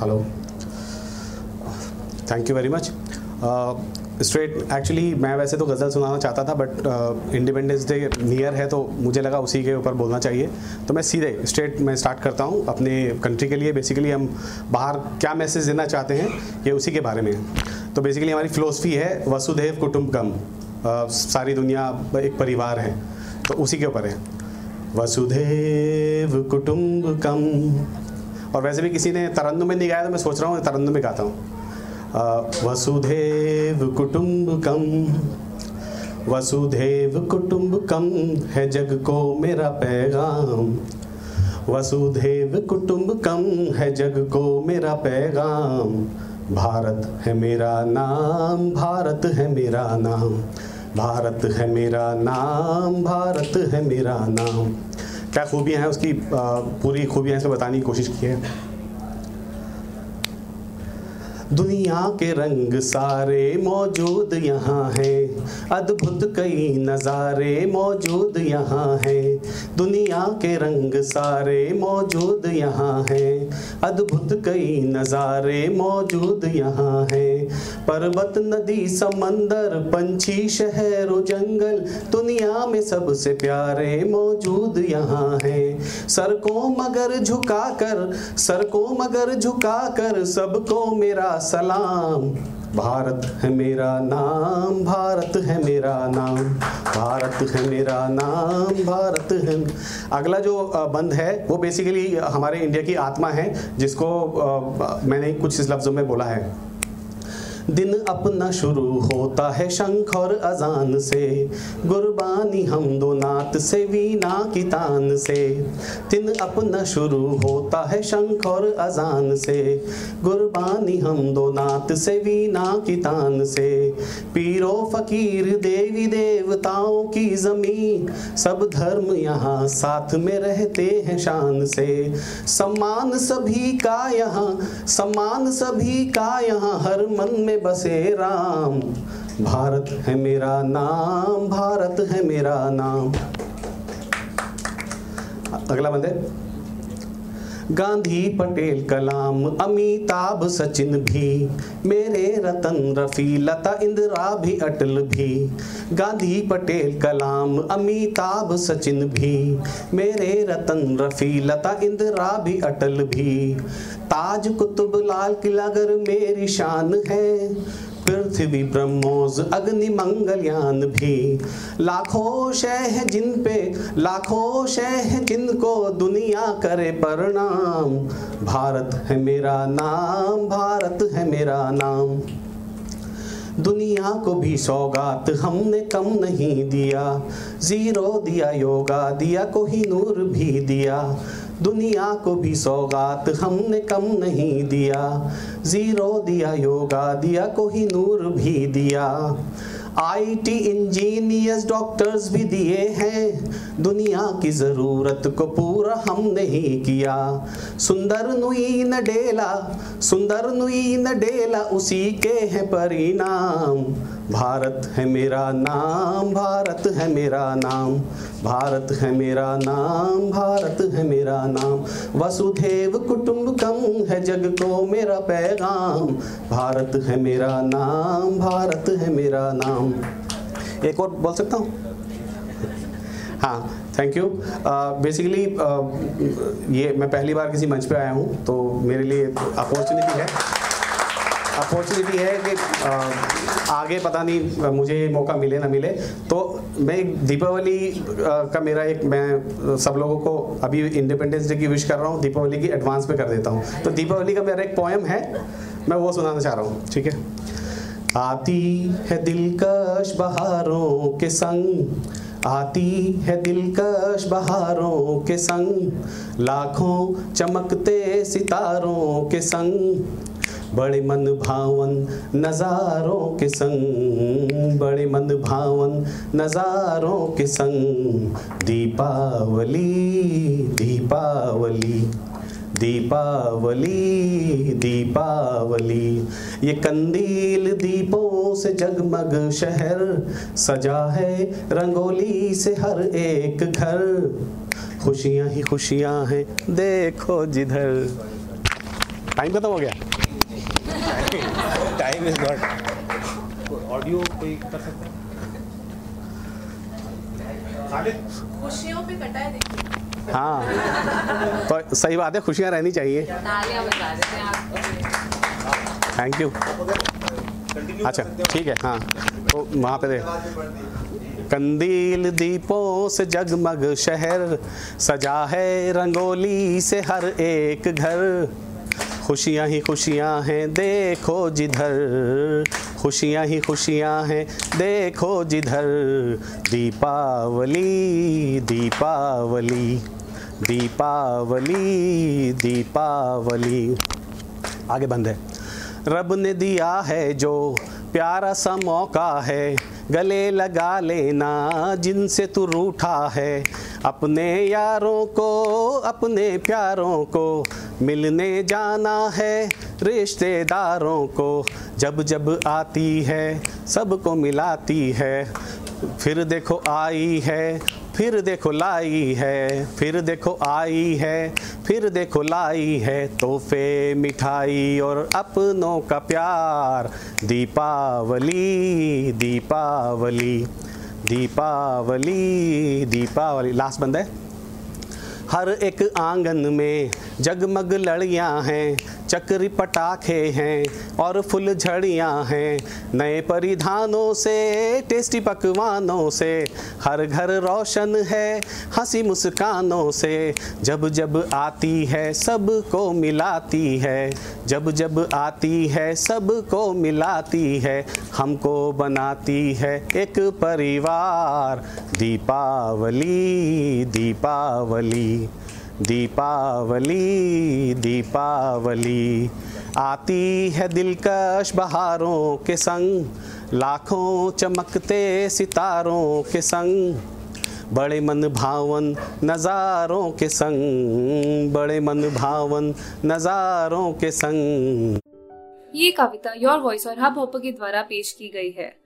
Hello thank you very much straight actually मैं वैसे तो गज़ल सुनाना चाहता था बट इंडिपेंडेंस डे नियर है तो मुझे लगा उसी के ऊपर बोलना चाहिए। तो मैं सीधे स्ट्रेट मैं स्टार्ट करता हूँ अपने कंट्री के लिए। बेसिकली हम बाहर क्या मैसेज देना चाहते हैं ये उसी के बारे में है। तो बेसिकली हमारी फ़िलोसफी है वसुधैव कुटुम्बकम uh, सारी दुनिया एक परिवार है तो उसी के ऊपर है। वसुधैव कुटुम्बकम और वैसे भी किसी ने तरन्नुम में नहीं गाया तो मैं सोच रहा हूँ तरन्नुम में गाता हूँ। वसुधैव कुटुम्बकम वसुधैव कुटुम्बकम है जग को मेरा पैगाम। वसुधैव कुटुम्बकम है जग को मेरा पैगाम। भारत है मेरा नाम, भारत है मेरा नाम। भारत है मेरा नाम, भारत है मेरा नाम। क्या खूबियाँ हैं उसकी पूरी खूबियाँ से बताने की कोशिश की है? दुनिया के रंग सारे मौजूद यहाँ हैं। अद्भुत कई नज़ारे मौजूद यहाँ हैं। दुनिया के रंग सारे मौजूद यहाँ हैं। अद्भुत कई नज़ारे मौजूद यहाँ हैं। पर्वत, नदी, समंदर, पंछी, शहर और जंगल दुनिया में सबसे प्यारे मौजूद यहाँ हैं। सर को मगर झुकाकर सर को मगर झुकाकर सबको मेरा सलाम। भारत है मेरा नाम, भारत है मेरा नाम, भारत है मेरा नाम, भारत है। अगला जो बंद है, वो बेसिकली हमारे इंडिया की आत्मा है, जिसको मैंने कुछ इस लफ्ज़ों में बोला है। दिन अपना शुरू होता है शंख और अजान से। गुरबानी हम दो नात से वीना की तान से। दिन अपना शुरू होता है शंख और अजान से। गुरबानी हम दो नात से वीना की तान से। पीरो फकीर देवी देवताओं की ज़मीन, सब धर्म यहाँ साथ में रहते हैं शान से। सम्मान सभी का यहाँ, सम्मान सभी का यहाँ, हर मन में बसे राम। भारत है मेरा नाम भारत है मेरा नाम। अगला बंदे। गांधी पटेल कलाम, अमिताभ सचिन भी, मेरे रतन रफी, लता इंदिरा भी अटल भी। गांधी पटेल कलाम, अमिताभ सचिन भी, मेरे रतन रफी, लता इंदिरा भी अटल भी। ताज कुतुब लाल किला गर मेरी शान है पृथ्वी ब्रह्मोज अग्नि मंगलयान भी। लाखों शह जिन पे, लाखों शह जिनको दुनिया करे प्रणाम भारत है मेरा नाम, भारत है मेरा नाम। दुनिया को भी सौगात हमने कम नहीं दिया। ज़ीरो दिया, योगा दिया, कोही नूर भी दिया। दुनिया को भी सौगात हमने कम नहीं दिया। ज़ीरो दिया, योगा दिया कोही नूर भी दिया। आईटी इंजीनियर्स डॉक्टर्स भी दिए हैं। दुनिया की ज़रूरत को पूरा हमने ही किया। सुंदर नुई न डेला, सुंदर नुई न डेला, उसी के हैं परिणाम। भारत है मेरा नाम, भारत है मेरा नाम, भारत है मेरा नाम, भारत है मेरा नाम। वसुधैव कुटुंबकम है जग को मेरा पैगाम। भारत है मेरा नाम, भारत है मेरा नाम। एक और बोल सकता हूँ? हाँ थैंक यू बेसिकली ये मैं पहली बार किसी मंच पे आया हूँ तो मेरे लिए अपॉर्चुनिटी है। अपॉर्चुनिटी है कि आगे पता नहीं मुझे मौका मिले ना मिले। तो मैं दीपावली का मेरा एक, मैं सब लोगों को अभी इंडिपेंडेंस डे की विश कर रहा हूँ, दीपावली की एडवांस में कर देता हूँ। तो दीपावली का मेरा एक पोएम है, मैं वो सुनाना चाह रहा हूँ, ठीक है? आती है दिलकश बहारों के संग, आती है दिलकश बहारों के संग, लाखों चमकते सितारों के संग बड़े मन भावन नज़ारों के संग, बड़े मन भावन नज़ारों के संग। दीपावली दीपावली दीपावली दीपावली। ये कंदील दीपों से जगमग शहर, सजा है रंगोली से हर एक घर। खुशियाँ ही खुशियाँ हैं, देखो जिधर। टाइम खत्म हो गया। टाइम इज़ नॉट ऑडियो कोई कर सकता है? खुशियों पे कटा है देखिए। हाँ। तो सही बात है खुशियाँ रहनी चाहिए। तालियाँ बजा रहे हैं आप। थैंक यू अच्छा ठीक है हाँ। तो वहाँ पे दे कंदील दीपों से जगमग शहर सजा है रंगोली से हर एक घर। खुशियाँ ही खुशियाँ हैं, देखो जिधर। खुशियाँ ही खुशियाँ हैं, देखो जिधर। दीपावली दीपावली दीपावली दीपावली। आगे बंद है। रब ने दिया है जो प्यारा सा मौका है गले लगा लेना जिनसे तू रूठा है। अपने यारों को, अपने प्यारों को मिलने जाना है रिश्तेदारों को। जब जब आती है, सबको मिलाती है, फिर देखो आई है फिर देखो लाई है, फिर देखो आई है, फिर देखो लाई है तोहफे, मिठाई और अपनों का प्यार। दीपावली दीपावली दीपावली दीपावली। लास्ट बंद है। हर एक आँगन में जगमग लड़ियाँ हैं, चक्री पटाखे हैं और फुल झड़ियाँ हैं। नए परिधानों से, टेस्टी पकवानों से, हर घर रोशन है हँसी मुस्कानों से। जब जब आती है, सबको मिलाती है। जब जब आती है, सबको मिलाती है। हमको बनाती है एक परिवार। दीपावली दीपावली। दीपावली दीपावली। आती है दिलकश बहारों के संग, लाखों चमकते सितारों के संग। बड़े मन भावन नज़ारों के संग, बड़े मन भावन नज़ारों के संग। ये कविता योर वॉइस और हब हॉपर के द्वारा पेश की गई है।